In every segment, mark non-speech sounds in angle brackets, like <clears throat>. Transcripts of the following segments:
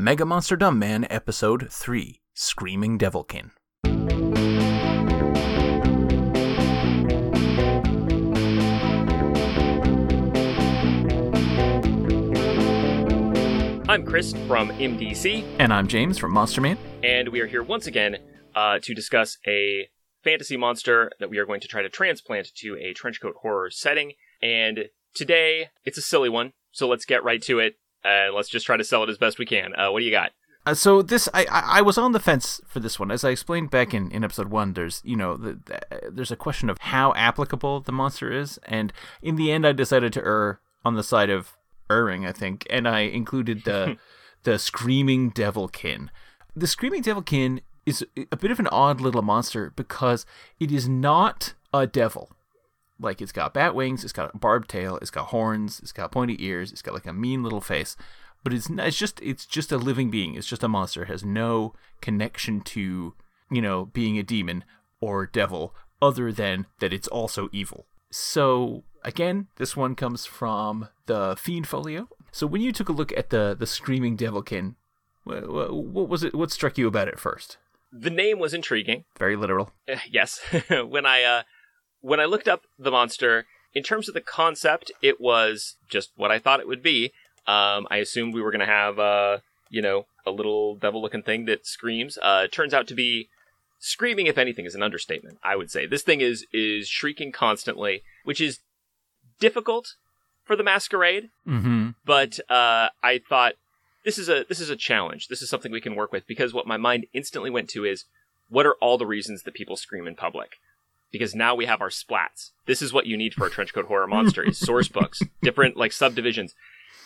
Mega Monster Dumb Man Episode 3 Screaming Devilkin. I'm Chris from MDC, And I'm James from Monster Man. and we are here once again uh, to discuss a fantasy monster that we are going to try to transplant to a trenchcoat horror setting. And today, it's a silly one, so let's get right to it. And let's just try to sell it as best we can. Uh, what do you got? Uh, so this, I, I, I was on the fence for this one, as I explained back in, in episode one. There's, you know, the, the, there's a question of how applicable the monster is, and in the end, I decided to err on the side of erring, I think, and I included the <laughs> the screaming devilkin. The screaming devilkin is a bit of an odd little monster because it is not a devil. Like it's got bat wings, it's got a barbed tail, it's got horns, it's got pointy ears, it's got like a mean little face. But it's not, it's just it's just a living being. It's just a monster. It has no connection to you know being a demon or devil other than that it's also evil. So again, this one comes from the Fiend Folio. So when you took a look at the the screaming devilkin, wha- wha- what was it? What struck you about it first? The name was intriguing. Very literal. Uh, <laughs> yes, <laughs> when I uh, when I looked up the monster, in terms of the concept, it was just what I thought it would be. Um, I assumed we were going to have, uh, you know, a little devil-looking thing that screams. Uh, it turns out to be screaming. If anything, is an understatement. I would say this thing is is shrieking constantly, which is difficult for the masquerade. Mm-hmm. But uh, I thought this is a this is a challenge. This is something we can work with because what my mind instantly went to is what are all the reasons that people scream in public? Because now we have our splats. This is what you need for a trenchcoat horror monster: is <laughs> source books, different like subdivisions.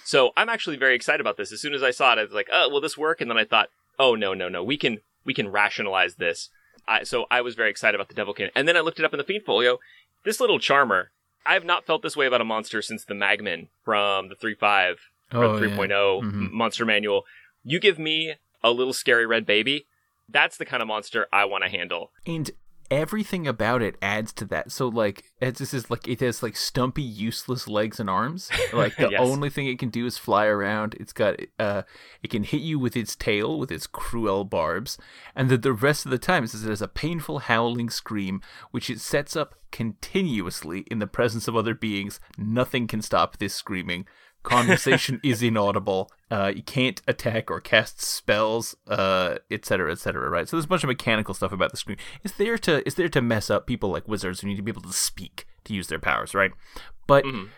So I'm actually very excited about this. As soon as I saw it, I was like, "Oh, will this work?" And then I thought, "Oh no, no, no. We can we can rationalize this." I, so I was very excited about the Devilkin. And then I looked it up in the Fiend Folio. This little charmer, I have not felt this way about a monster since the Magmin from the 3.5 or Oh, the yeah. 3.0 Mhm. monster manual. You give me a little scary red baby, that's the kind of monster I want to handle. and everything about it adds to that. So like, it's this is like it has like stumpy, useless legs and arms. <laughs> Like the Yes. only thing it can do is fly around. It's got uh, it can hit you with its tail with its cruel barbs, and that the rest of the time it says it has a painful howling scream, which it sets up continuously in the presence of other beings. Nothing can stop this screaming. Conversation <laughs> is inaudible. Uh, you can't attack or cast spells, uh, et cetera, et cetera. Right. So there's a bunch of mechanical stuff about the screen. It's there to it's there to mess up people like wizards who need to be able to speak to use their powers. Right. But Mhm.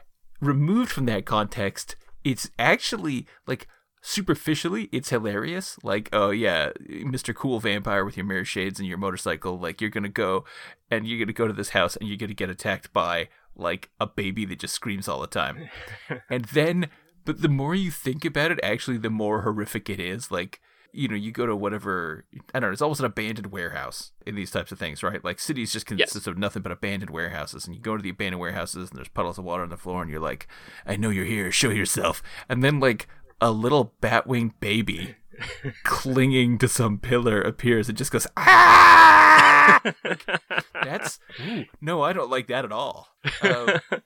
removed from that context, it's actually like superficially it's hilarious like oh yeah mr cool vampire with your mirror shades and your motorcycle like you're gonna go and you're gonna go to this house and you're gonna get attacked by like a baby that just screams all the time <laughs> and then but the more you think about it actually the more horrific it is. Like you know you go to whatever i don't know it's almost an abandoned warehouse in these types of things right? Like cities just consist of nothing but abandoned warehouses and you go to the abandoned warehouses and there's puddles of water on the floor and you're like i know you're here show yourself. And then like a little batwing baby <laughs> clinging to some pillar appears and just goes ah! <laughs> That's ooh, no i don't like that at all. Um, <laughs>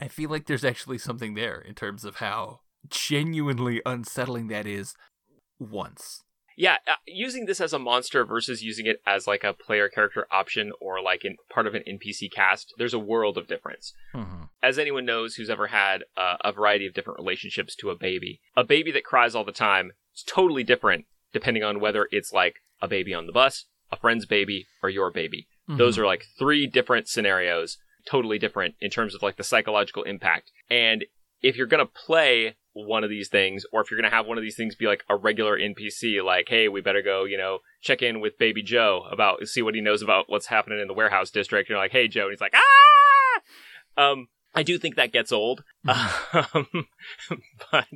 I feel like there's actually something there in terms of how genuinely unsettling that is once. Yeah, uh, using this as a monster versus using it as like a player character option or like in part of an NPC cast, there's a world of difference. Mm-hmm. as anyone knows who's ever had uh, a variety of different relationships to a baby, a baby that cries all the time is totally different depending on whether it's like a baby on the bus, a friend's baby, or your baby. Those are like three different scenarios, totally different in terms of like the psychological impact. And if you're going to play one of these things, or if you're going to have one of these things be like a regular NPC, like, hey, we better go, you know, check in with baby Joe about, see what he knows about what's happening in the warehouse district. You're like, hey, Joe. And he's like, ah! Um, I do think that gets old. Um, <laughs> but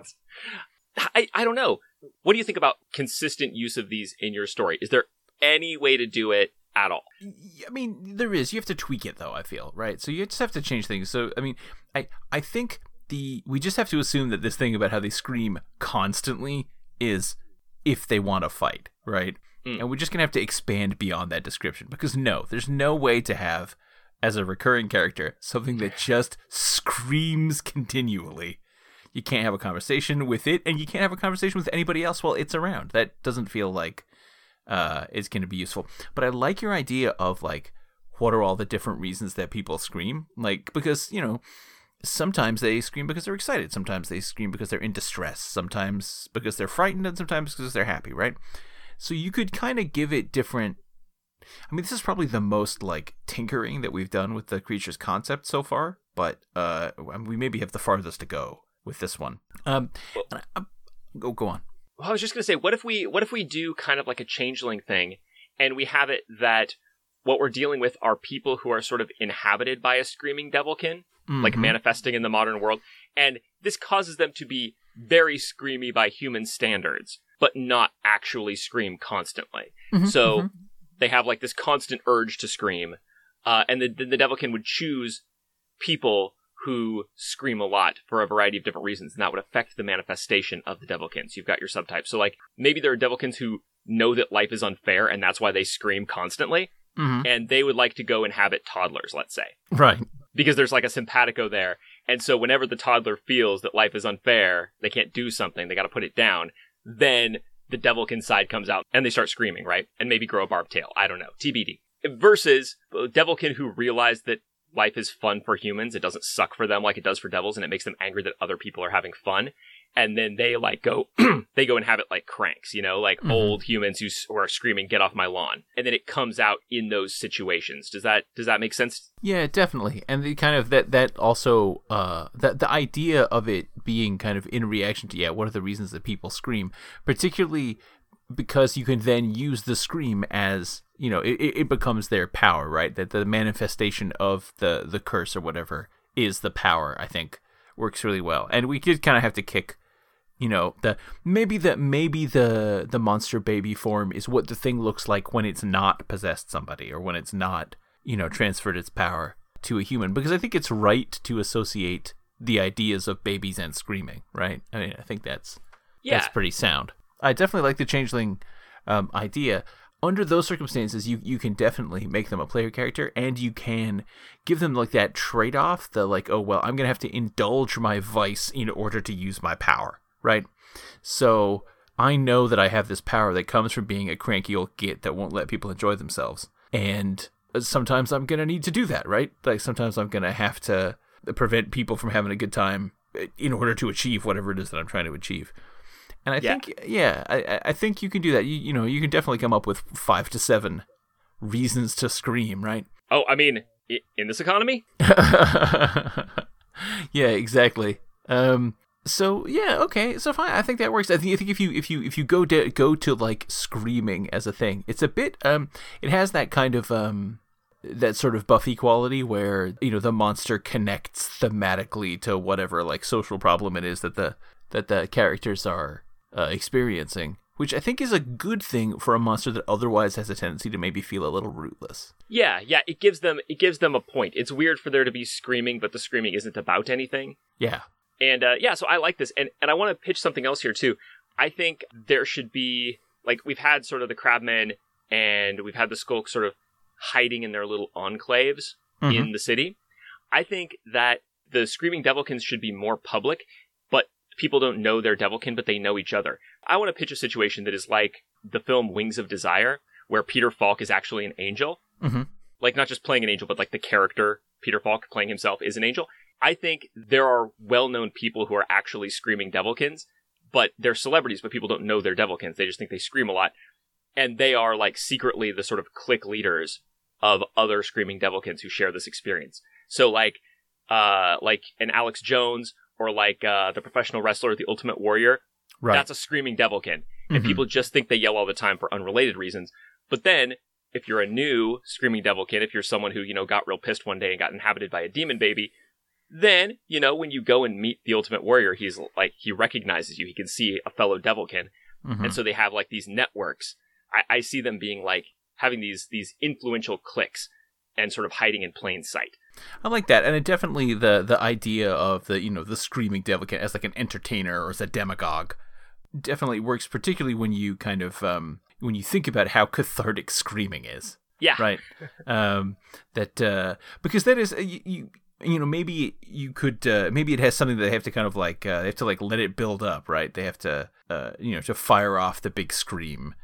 I, I don't know. What do you think about consistent use of these in your story? Is there any way to do it at all? I mean, there is. You have to tweak it, though. I feel right. So you just have to change things. So I mean, I I think the we just have to assume that this thing about how they scream constantly is if they want to fight, right? Mm. And we're just gonna have to expand beyond that description because no, there's no way to have as a recurring character something that just screams continually. you can't have a conversation with it, and you can't have a conversation with anybody else while it's around. That doesn't feel like uh, it's going to be useful. But I like your idea of like, what are all the different reasons that people scream? Like, because, you know, sometimes they scream because they're excited. Sometimes they scream because they're in distress. Sometimes because they're frightened, and sometimes because they're happy, right? So you could kind of give it different. I mean, this is probably the most like tinkering that we've done with the creature's concept so far, but uh, we maybe have the farthest to go with this one. Um, I, I, go go on. Well, I was just gonna say, what if we what if we do kind of like a changeling thing, and we have it that what we're dealing with are people who are sort of inhabited by a screaming devilkin, mm-hmm. like manifesting in the modern world, and this causes them to be very screamy by human standards, but not actually scream constantly. Mm-hmm, so mm-hmm. they have like this constant urge to scream, uh, and the, the devilkin would choose people who scream a lot for a variety of different reasons, and that would affect the manifestation of the devilkins. You've got your subtypes. So, like, maybe there are devilkins who know that life is unfair, and that's why they scream constantly, mm-hmm. and they would like to go inhabit toddlers, let's say. Right. Because there's like a simpatico there. And so, whenever the toddler feels that life is unfair, they can't do something, they got to put it down, then the devilkin side comes out and they start screaming, right? And maybe grow a barbed tail. I don't know. TBD. Versus devilkin who realize that life is fun for humans. It doesn't suck for them like it does for devils, and it makes them angry that other people are having fun. And then they like go, <clears throat> they go and have it like cranks, you know, like mm-hmm. old humans who, who are screaming, "Get off my lawn!" And then it comes out in those situations. Does that does that make sense? Yeah, definitely. And the kind of that that also uh that the idea of it being kind of in reaction to yeah, what are the reasons that people scream, particularly because you can then use the scream as you know it, it becomes their power right? That the manifestation of the the curse or whatever is the power i think works really well. And we did kind of have to kick you know the maybe the maybe the the monster baby form is what the thing looks like when it's not possessed somebody or when it's not you know transferred its power to a human. Because i think it's right to associate the ideas of babies and screaming right? I mean i think that's yeah. that's pretty sound i definitely like the changeling um, idea under those circumstances, you you can definitely make them a player character, and you can give them like that trade off. The like, oh well, I'm gonna have to indulge my vice in order to use my power, right? So I know that I have this power that comes from being a cranky old git that won't let people enjoy themselves, and sometimes I'm gonna need to do that, right? Like sometimes I'm gonna have to prevent people from having a good time in order to achieve whatever it is that I'm trying to achieve. And I yeah. think, yeah, I, I think you can do that. You, you know, you can definitely come up with five to seven reasons to scream, right? Oh, I mean, in this economy? <laughs> yeah, exactly. Um, so yeah, okay, so fine. I think that works. I think I think if you if you if you go to go to like screaming as a thing, it's a bit um, it has that kind of um, that sort of Buffy quality where you know the monster connects thematically to whatever like social problem it is that the that the characters are uh, experiencing, which I think is a good thing for a monster that otherwise has a tendency to maybe feel a little rootless. Yeah, yeah, it gives them it gives them a point. It's weird for there to be screaming, but the screaming isn't about anything. Yeah, and uh, yeah, so I like this, and and I want to pitch something else here too. I think there should be like we've had sort of the crabmen and we've had the skulk sort of hiding in their little enclaves mm-hmm. in the city. I think that the screaming devilkins should be more public people don't know they're Devilkin, but they know each other. I want to pitch a situation that is like the film Wings of Desire, where Peter Falk is actually an angel. Mm-hmm. Like, not just playing an angel, but like the character Peter Falk playing himself is an angel. I think there are well known people who are actually screaming Devilkins, but they're celebrities, but people don't know they're Devilkins. They just think they scream a lot. And they are like secretly the sort of clique leaders of other screaming Devilkins who share this experience. So like, uh, like an Alex Jones or like uh, the professional wrestler, the Ultimate Warrior. Right. That's a screaming devilkin, and mm-hmm. people just think they yell all the time for unrelated reasons. But then, if you're a new screaming devilkin, if you're someone who you know got real pissed one day and got inhabited by a demon baby, then you know when you go and meet the Ultimate Warrior, he's like he recognizes you. He can see a fellow devilkin, mm-hmm. and so they have like these networks. I, I see them being like having these these influential cliques and sort of hiding in plain sight. I like that, and it definitely the the idea of the you know the screaming devil as like an entertainer or as a demagogue definitely works, particularly when you kind of um, when you think about how cathartic screaming is. Yeah. Right. <laughs> um, that uh, because that is uh, you, you you know maybe you could uh, maybe it has something that they have to kind of like uh, they have to like let it build up right they have to uh, you know to fire off the big scream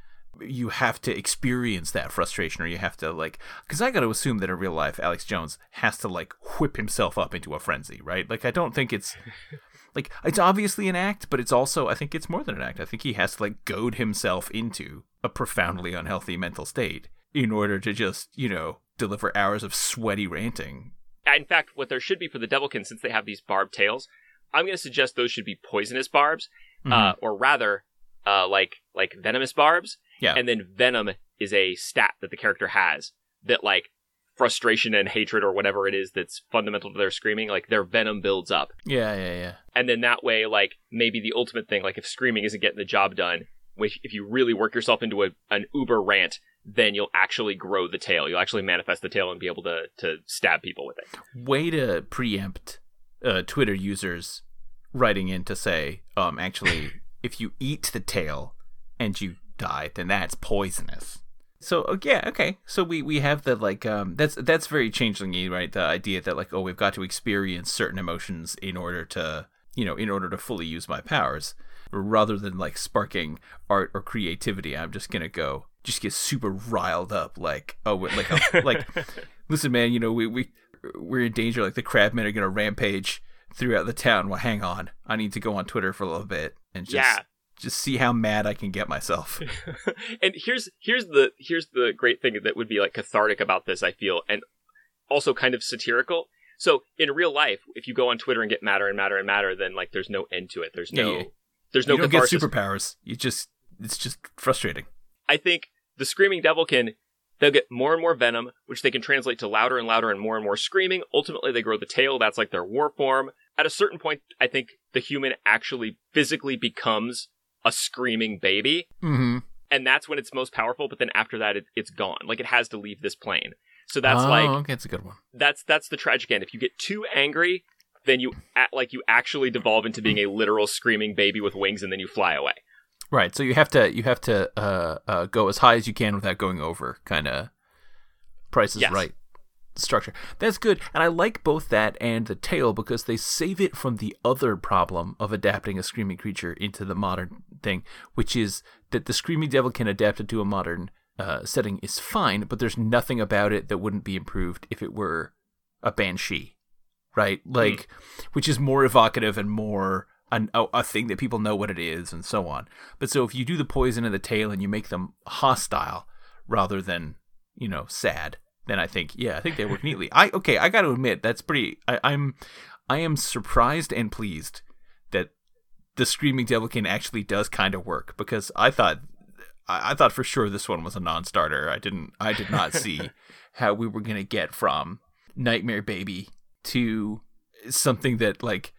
you have to experience that frustration or you have to like because i got to assume that in real life alex jones has to like whip himself up into a frenzy right like i don't think it's <laughs> like it's obviously an act but it's also i think it's more than an act i think he has to like goad himself into a profoundly unhealthy mental state in order to just you know deliver hours of sweaty ranting in fact, what there should be for the Devilkin, since they have these barbed tails, I'm going to suggest those should be poisonous barbs, Mm-hmm. uh, or rather, uh, like like venomous barbs. Yeah. And then venom is a stat that the character has that like frustration and hatred or whatever it is that's fundamental to their screaming, like their venom builds up. yeah yeah yeah And then that way, like maybe the ultimate thing, like if screaming isn't getting the job done, which if you really work yourself into a, an uber rant, then you'll actually grow the tail. You'll actually manifest the tail and be able to to stab people with it. way to preempt uh, Twitter users writing in to say, um, actually, <laughs> if you eat the tail and you die, then that's poisonous. So uh, yeah, okay. So we we have the like um that's that's very changelingy, right? The idea that like oh we've got to experience certain emotions in order to you know in order to fully use my powers, rather than like sparking art or creativity. I'm just gonna go just get super riled up like oh like oh, <laughs> like listen man you know we we we're in danger like the crabmen are gonna rampage throughout the town well hang on i need to go on twitter for a little bit and just Yeah. Just see how mad i can get myself. <laughs> And here's here's the here's the great thing that would be like cathartic about this i feel and also kind of satirical. So in real life if you go on twitter and get madder and madder and madder then like there's no end to it. There's no yeah. there's no you don't get superpowers. You just it's just frustrating. I think the screaming devilkin they'll get more and more venom which they can translate to louder and louder and more and more screaming. Ultimately they grow the tail. That's like their war form. At a certain point i think the human actually physically becomes a screaming baby. Mm-hmm. And that's when it's most powerful but then after that it, it's gone. Like it has to leave this plane. So that's oh, like okay that's a good one. that's that's the tragic end. If you get too angry then you act like you actually devolve into being a literal screaming baby with wings and then you fly away. Right so you have to you have to uh, uh go as high as you can without going over kind of price is Yes. right structure. That's good and i like both that and the tail because they save it from the other problem of adapting a screaming creature into the modern thing which is that the screaming devil can adapt it to a modern uh, setting is fine but there's nothing about it that wouldn't be improved if it were a banshee right? Like which is more evocative and more an, a, a thing that people know what it is and so on. But so if you do the poison and the tail and you make them hostile rather than you know sad then i think yeah i think they work neatly. I okay i gotta admit that's pretty I, i'm i am surprised and pleased that the screaming devilkin actually does kind of work because i thought I, I thought for sure this one was a non-starter. I didn't i did not see <laughs> how we were gonna get from nightmare baby to something that like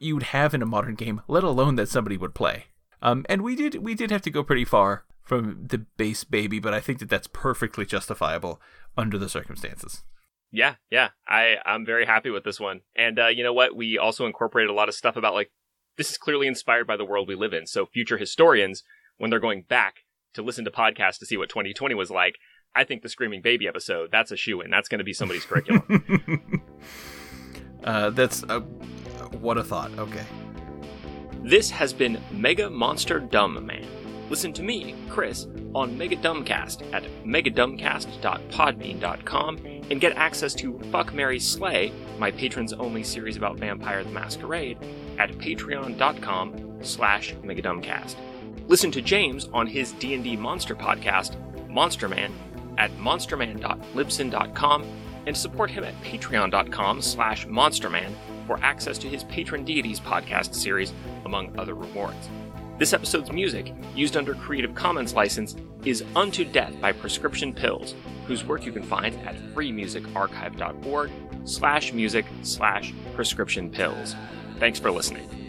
you would have in a modern game, let alone that somebody would play. Um, and we did we did have to go pretty far from the base baby, but I think that that's perfectly justifiable under the circumstances. yeah yeah i i'm very happy with this one and uh, you know what we also incorporated a lot of stuff about like this is clearly inspired by the world we live in so future historians when they're going back to listen to podcasts to see what 2020 was like i think the screaming baby episode that's a shoe in that's going to be somebody's curriculum <laughs> uh, that's uh, what a thought. Okay. This has been Mega Monster Dumb Man. Listen to me, Chris, on Mega Dumbcast at megadumbcast.podbean.com and get access to Fuck Mary Slay, my patrons only series about Vampire the Masquerade, at patreon.com slash megadumbcast. Listen to James on his D&D monster podcast, Monster Man, at monsterman.libsyn.com and support him at patreon.com slash monsterman for access to his patron deities podcast series, among other rewards. This episode's music, used under Creative Commons license, is Unto Death by Prescription Pills, whose work you can find at freemusicarchive.org slash music slash prescription pills. Thanks for listening.